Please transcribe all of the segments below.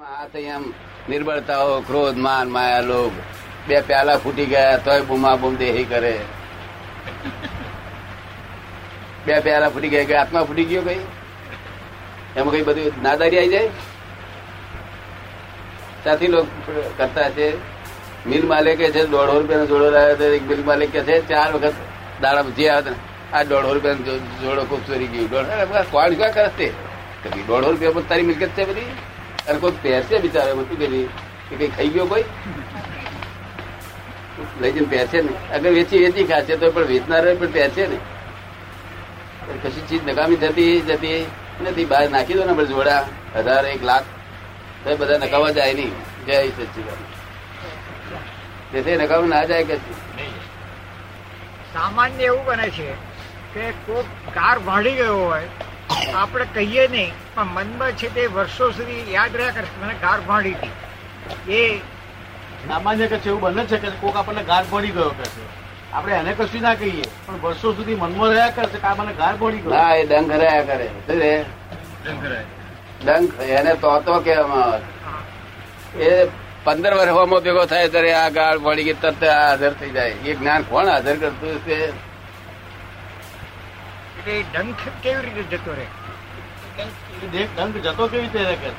તો નિર્બળતાઓ, ક્રોધ, માન, માયા, લોભ. બે પ્યાલા ફૂટી ગયા, તોય બુમા બુમ દેહી કરે. બે પ્યાલા ફૂટી ગયા આત્મા ફૂટી ગયો કઈ? એમાં કઈ બધું નાદારી આવી જાય? ત્યાંથી લોકો કરતા છે, મિલ માલિકે છે, દોઢસો રૂપિયાનો જોડો લાવ્યો હતો એક મિલ માલિક કે છે, ચાર વખત દાડા જે આવે ને, આ દોઢસો રૂપિયાનો જોડો ખૂબ ચોરી ગયું. દોઢ કોણ કરે કદી દોઢસો રૂપિયા તારી મિલકત છે બધી? અને કોઈ પહેરશે બિચારો શું કરી કે કઈ ખાઈ ગયો કોઈ? લઈ જઈને પહેરશે ને. અગર વેચી વેચી ખાશે તો પણ વેચનાર પણ પહેરશે ને. કશી ચીજ નકામી જતી જતી નથી. બહાર નાખી દો ને આપણે જોડા. હજાર એક લાખ. તો બધા નકામા જાય નહીં. જય સચિદાન તેથી નકામ ના જાય કે સામાન્ય એવું બને છે કે કોઈ કાર ભાડી ગયો હોય આપણે કહીએ નહીં પણ મનમાં છે તે વર્ષો સુધી યાદ રહ્યા કરશે. મને ગાર ભાડી હતી. એ સામાન્ય કે છે એવું બને છે કે કોક આપણને ગાર પડી ગયો કે છે. આપણે એને કશું ના કહીએ પણ વર્ષો સુધી મનમાં રહ્યા કરશે કે આ મને ગાર પડી ગયો. ના એ ડંખ રહ્યા કરે. ડંખ એને તો તો કહેવામાં આવે એ પંદર વર્ષમાં ભેગો થાય ત્યારે આ ગાળ ભણી ગઈ તરત આ હાજર થઈ જાય. એ જ્ઞાન કોણ હાજર કરતું છે એટલે એ ડંખ કેવી રીતે જતો રહે? ડંખ જતો કેવી રીતે રહે કે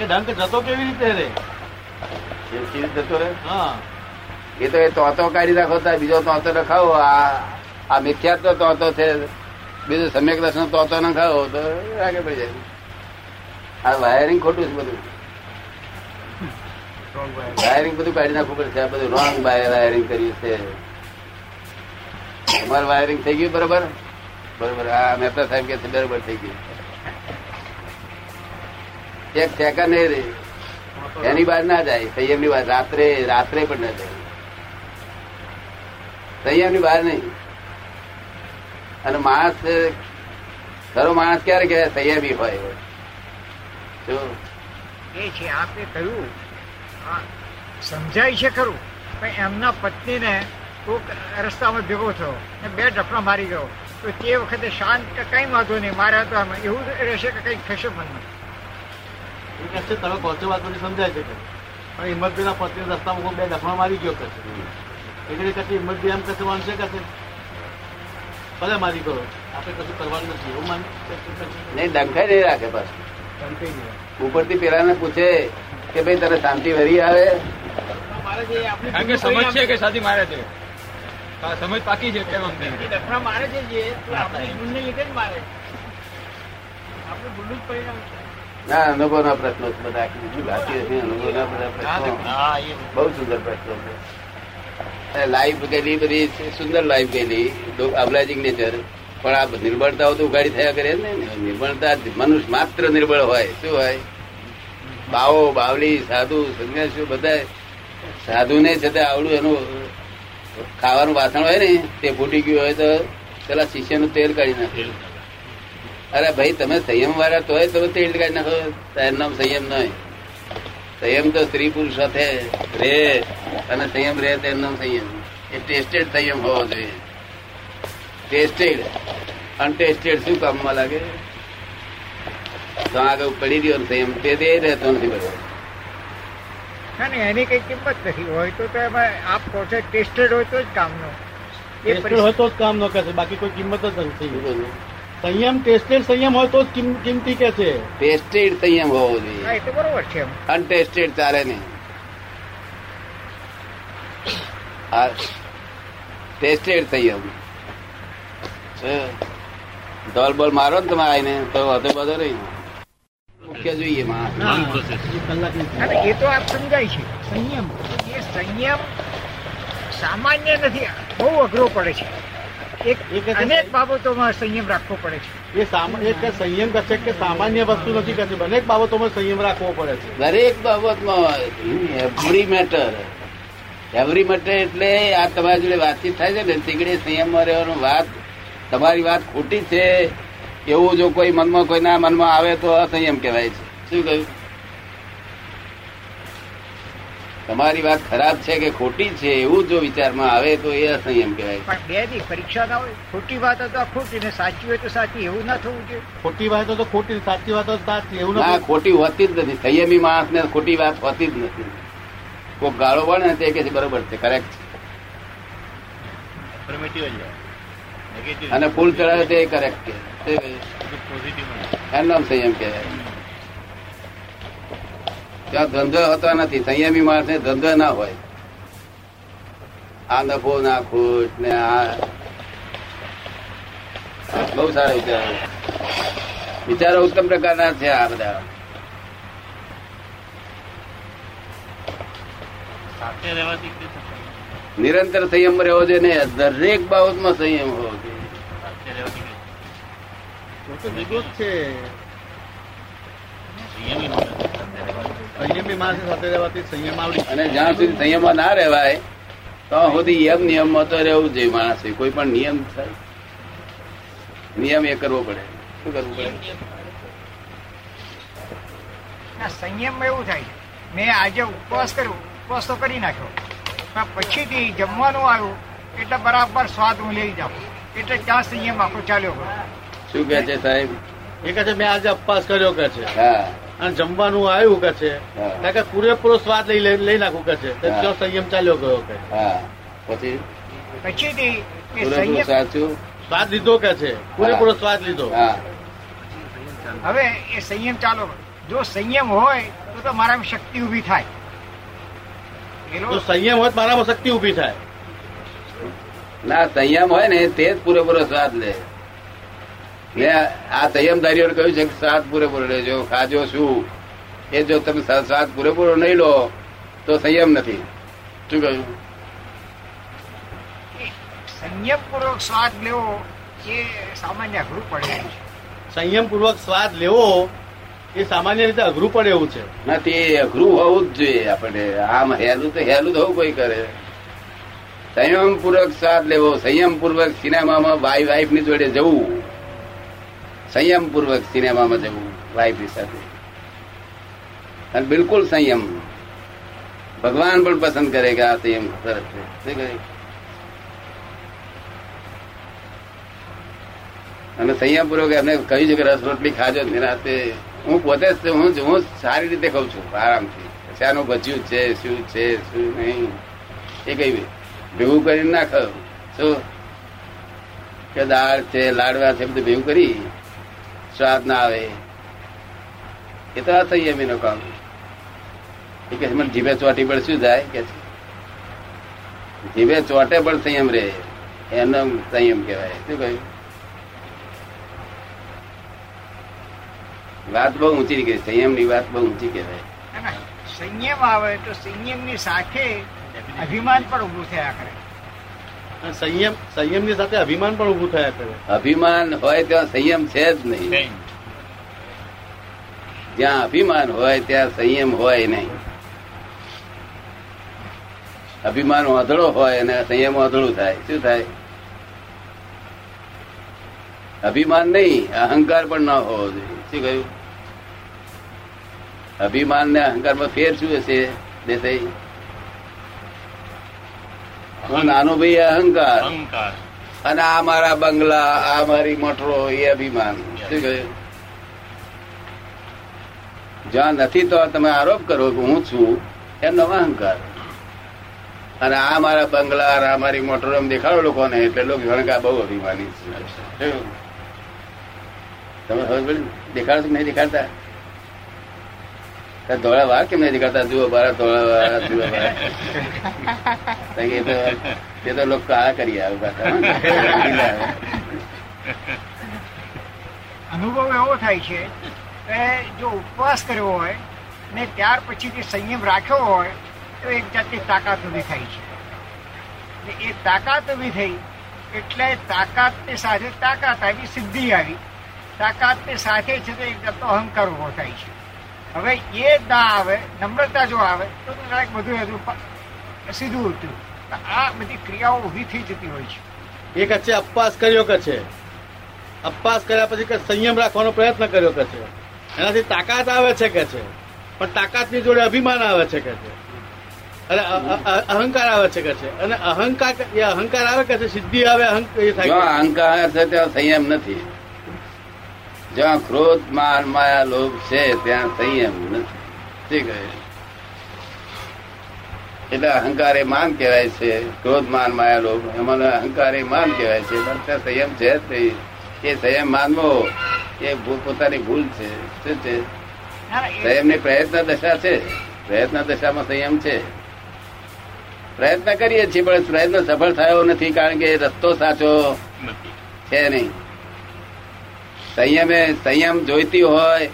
એ ડંક જતો કેવી રીતે રહે? જતો રહે? હા. એ તો એ તોતો કાઢી નાખો તો બીજો તોતો ખાવો. આ આ મિથ્યાત્વ તોતો છે. બીજું સમ્યક દર્શન તોતો ખાવો તો આગળ પડી જાય. આ વાયરિંગ ખોટું છે બધું. વાયરિંગ બધું કાઢી નાખવું પડશે. આ બધું રોંગ વાયરિંગ કર્યું છે. તમારું વાયરિંગ થઈ ગયું બરોબર? બરોબર, આ મહેતા સાહેબ કે બરોબર થઈ ગયું. એક સેકન્ડ રહી. એની બહાર ના જાય સંયમની બહાર. રાત્રે રાત્રે પણ ના જાય. સંયમની બહાર નહીં. અને માણસ, ખરો માણસ ક્યારે કે સંયમી હોય. એ છે આપે કહ્યું. સમજાય છે ખરું. પણ એમના પત્નીને કોક રસ્તામાં ભેગો થયો બે ડફરા મારી ગયો. તો તે વખતે શાંત કે કઈ વાંધો નહીં. મારા તો આમ એવું રહેશે કે કંઈક થશે મનમાં છે તમે પહોંચો વાત બધી સમજાય છે પણ હિંમતભાઈના પત્ની રસ્તામાં બે દફણા મારી ગયો કરશે છે? એટલે કશું હિંમતભાઈ એમ કશું માનશે કશે ભલે મારી કરો આપણે કશું કરવાનું નથી એવું માન નહીં ડંખાઈ નહીં રાખે બસ. ઉપરથી પેલાને પૂછે કે ભાઈ તને શાંતિ વરી આવે? કારણ કે સમજ છે કે સાથી મારે છે. સમજ પાકી છે કેમ આમ તેમ. મારે છે જે આપણે ભૂલને લીધે જ મારે. આપણે ભૂલનું જ પરિણામ છે. ના અનુભવના પ્રશ્નો છે બધા બાકી નથી અનુભવના બધા પ્રશ્નો. બહુ સુંદર પ્રશ્નો છે. લાઈફ ગયેલી બધી સુંદર લાઈફ ગયેલી. અબલાજિંગ નેચર પણ આ નિર્બળતાઓ તો ઉગાડી થયા કરે ને. નિર્બળતા મનુષ્ય માત્ર નિર્બળ હોય. શું હોય? બાવો બાવલી સાધુ સંન્યાસીઓ બધા સાધુ ને છતાં આવડું એનું ખાવાનું વાસણ હોય ને તે ફૂટી ગયું હોય તો પેલા શિષ્યનું તેલ કાઢી નાખે. અરે ભાઈ તમે સંયમ વાળા તોય તમે તેલ કાઢી નાખો. એનું નામ સંયમ નહીં સંયમ તો સ્ત્રી પુરુષ સાથે રે અને સંયમ રે તેનું નામ સંયમ. એ ટેસ્ટેડ સંયમ હોવો જોઈએ. ટેસ્ટેડ અનટેસ્ટેડ શું કામમાં લાગે? તો આગળ પડી રહ્યો ને સંયમ. તે રહેતો નથી બધો. ના ને એની કઈ કિંમત નથી. હોય તો તો એમાં આપ પ્રોજેક્ટ ટેસ્ટેડ હોય તો જ કામનો. એ ટેસ્ટેડ હોય તો જ કામ ન છે બાકી કોઈ કિંમત જ નથી. સંયમ ટેસ્ટેડ સંયમ હોય તો જ કિંમતી કે છે. ટેસ્ટેડ સંયમ હોવો હા જોઈએ એ તો બરોબર છે અનટેસ્ટેડ ચાલે નહીં. આ ટેસ્ટેડ સંયમ. ડોલ બોલ મારો ને તમે આવીને તો વધુ બધો નહીં. મુખ્ય જોઈએ એ તો આપ સમજાય છે. સંયમ. એ સંયમ સામાન્ય નથી બહુ અઘરો પડે છે. એક અનેક બાબતોમાં સંયમ રાખવો પડે છે. એ સામાન્ય સંયમ કહે કે સામાન્ય વસ્તુ નથી કે છે અનેક બાબતોમાં સંયમ રાખવો પડે છે. દરેક બાબતમાં એવરી મેટર એવરી મેટર એટલે આ તમારી જોડે વાતચીત થાય છે ને તીકડે સંયમમાં રહેવાનું વાત તમારી વાત ખોટી છે એવું જો કોઈ મનમાં કોઈના મનમાં આવે તો અસંયમ કહેવાય છે. શું કહ્યું? તમારી વાત ખરાબ છે કે ખોટી છે એવું જો વિચારમાં આવે તો એ અસંયમ કહેવાય પણ બે દી પરીક્ષા ના હોય ખોટી વાત તો ખોટી ને સાચી હોય તો સાચી એવું ના થવું જોઈએ. ખોટી વાત તો ખોટી સાચી વાત તો સાચી એવું ના ખોટી હોતી જ નથી. સંયમી માણસ ને ખોટી વાત હોતી જ નથી. કોઈ ગાળો પડે ને તે કે બરોબર છે કરેક્ટ છે. અને ફૂલ ચડાવે તે કરેક્ટ કે એનું નામ સંયમ કે ત્યાં ધંધો હોતો નથી. સંયમી માણસ ધંધો ના હોય. આ નફો ના ખોટ ને આ. બહુ સારા વિચારો. વિચારો ઉત્તમ પ્રકારના છે આ બધા. નિરંતર સંયમ રહેવો જોઈએ ને દરેક બાબતમાં સંયમ હોવો જોઈએ. સંયમી સંયમ અને જ્યાં સુધી સંયમમાં ના રહેવાય તો સુધી એમ નિયમમાં તો રહેવું જોઈએ માણસે. કોઈ પણ નિયમ થાય. નિયમ એ કરવો પડે. શું કરવું પડે? ના સંયમમાં એવું થાય. મેં આજે ઉપવાસ કર્યો. ઉપવાસ તો કરી નાખ્યો. પણ પછીથી જમવાનું આવ્યું એટલે બરાબર સ્વાદ હું લઈ જાઉં. એટલે ત્યાં સંયમ આખો ચાલ્યો ગયો. શું કે છે સાહેબ? એ કહે છે મેં આજે અપવાસ કર્યો કે છે. અને જમવાનું આવ્યું કે છે. કે પૂરેપૂરો સ્વાદ લઈ લઈ- નાખું કે છે. તો સંયમ ચાલ્યો ગયો કે પછી? પછીથી સ્વાદ લીધો કે છે. પૂરેપૂરો સ્વાદ લીધો. હવે એ સંયમ ચાલો. જો સંયમ હોય તો તો મારામાં શક્તિ ઊભી થાય. તો સંયમ હોય મારામાં શક્તિ ઊભી થાય. ના સંયમ હોય ને તે જ પૂરેપૂરો સ્વાદ લે. ને આ સંયમદારીઓ કહ્યું છે કે સ્વાદ પૂરેપૂરો લેજો. ખાજો શું? એ જો તમે સ્વાદ પૂરેપૂરો નહીં લો તો સંયમ નથી. શું કહ્યું? સંયમ પૂર્વક સ્વાદ લેવો એ સામાન્ય અઘરું પડે સંયમ પૂર્વક સ્વાદ લેવો એ સામાન્ય રીતે અઘરું પડે એવું છે. ના એ અઘરું હોવું જ જોઈએ આપણે. આમ હેલું તો હેલું તો હોવું કોઈ કરે. સંયમ પૂર્વક સ્વાદ લેવો. સંયમ પૂર્વક સિનેમામાં વાઈ વાઈફની જોડે જવું. સંયમ પૂર્વક સિનેમામાં જવું વાઈફની સાથે. અને બિલકુલ સંયમ. ભગવાન પણ પસંદ કરે કે આ સંયમ સરસ છે. અને સંયમ પૂર્વક એમને કહ્યું છે કે રસ રોટલી ખાજો નિરાતે હું પોતે જ હું હું સારી રીતે ખાઉં છું, આરામથી. શાનું બચ્યું છે, શું છે, શું નહીં, એ કઈ ભેગું કરીને ના ખાવ. શું? કે દાળ છે, લાડવા છે, બધું ભેગું કરી, સ્વાદ ના આવે. એ તો થઈ નો કામ. એ કે મને જીભે ચોટી પણ શું જાય? કે જીભે ચોટે પણ સંયમ રહે. એનો સંયમ કહેવાય. શું કહ્યું? વાત બહુ ઊંચી નીકળી સંયમની વાત બહુ ઊંચી કહેવાય. સંયમ આવે તો સંયમની સાથે અભિમાન પણ ઉભું થયા કરે. સંયમ સંયમની સાથે અભિમાન પણ ઉભું થયા કરે. અભિમાન હોય ત્યાં સંયમ છે જ નહીં. જ્યાં અભિમાન હોય ત્યાં સંયમ હોય નહીં. અભિમાન વાંધળો હોય અને સંયમ વાંધળું થાય. શું થાય? અભિમાન નહીં અહંકાર પણ ના હોવો જોઈએ. શું કહ્યું અભિમાન ને અહંકારમાં ફેર શું હશે દેસાઈ? નાનો ભાઈ અહંકાર. અહંકાર. અને આ મારા બંગલા આ મારી મોટરો એ અભિમાન. શું કહ્યું? જ્યાં નથી તો તમે આરોપ કરો કે હું છું એમનો અહંકાર. અને આ મારા બંગલા અને આ મારી મોટરો એમ દેખાડો લોકોને એટલે લોકો બહુ અભિમાની છે? તમે ખબર દેખાડો નહીં દેખાડતા? ધોળા વાર કેમ નહીં દેખાડતા? જુઓ બારા ધોળા વાર, જુઓ બારા એ તો લોકો આ કરી આવે. અનુભવ એવો થાય છે કે જો ઉપવાસ કર્યો હોય ને ત્યાર પછી જે સંયમ રાખ્યો હોય, તો એક જાતની તાકાત ઊભી થાય છે. એ તાકાત ઊભી થઈ એટલે તાકાતની સાથે તાકાત આવી, સિદ્ધિ આવી. તાકાતની સાથે છે તો એક તો અહંકાર ઊભો થાય છે. હવે એ ના આવે નમ્રતા જો આવે તો જરાક બધું હજુ સીધું ઉતર્યું આ બધી ક્રિયાઓ ઊભી થઈ જતી હોય છે. એ કહે છે અપવાસ કર્યો કે છે? અપવાસ કર્યા પછી કે સંયમ રાખવાનો પ્રયત્ન કર્યો કે છે? એનાથી તાકાત આવે છે કે છે? પણ તાકાતની જોડે અભિમાન આવે છે કે છે? અને અહંકાર આવે છે કે છે? અને અહંકાર એ અહંકાર આવે કે છે? સિદ્ધિ આવે અહંક એ થાય કે- અહંકાર છે ત્યાં સંયમ નથી. જ્યાં ક્રોધ માન માયા લોભ છે ત્યાં સંયમ નથી એટલે અહંકાર માન કહેવાય છે ક્રોધ માન માયા લોભ. એમાં અહંકાર માન કહેવાય છે ત્યાં સંયમ છે જ નહીં. એ સંયમ માનવો એ ભૂ- પોતાની ભૂલ છે. શું છે? સંયમની પ્રયત્ન દશા છે. પ્રયત્ન દશામાં સંયમ છે. પ્રયત્ન કરીએ છીએ પણ પ્રયત્ન સફળ થયો નથી કારણ કે રસ્તો સાચો છે નહીં. સંયમે સંયમ જોઈતી હોય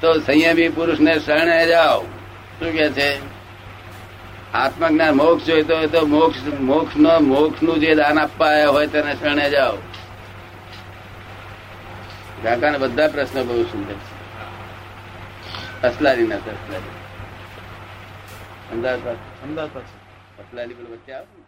તો સંયમી પુરુષને શરણે જાઓ. શું કે છે? આત્મજ્ઞાન મોક્ષ જોઈતો હોય તો મોક્ષ મોક્ષ નો મોક્ષનું જે દાન આપવા આવ્યા હોય તેને શરણે જાઓ. કાકાના બધા પ્રશ્નો બહુ સુંદર છે. અસલારી ના અસલારી અમદાવાદ અમદાવાદ અસલારી પેલું વચ્ચે આવે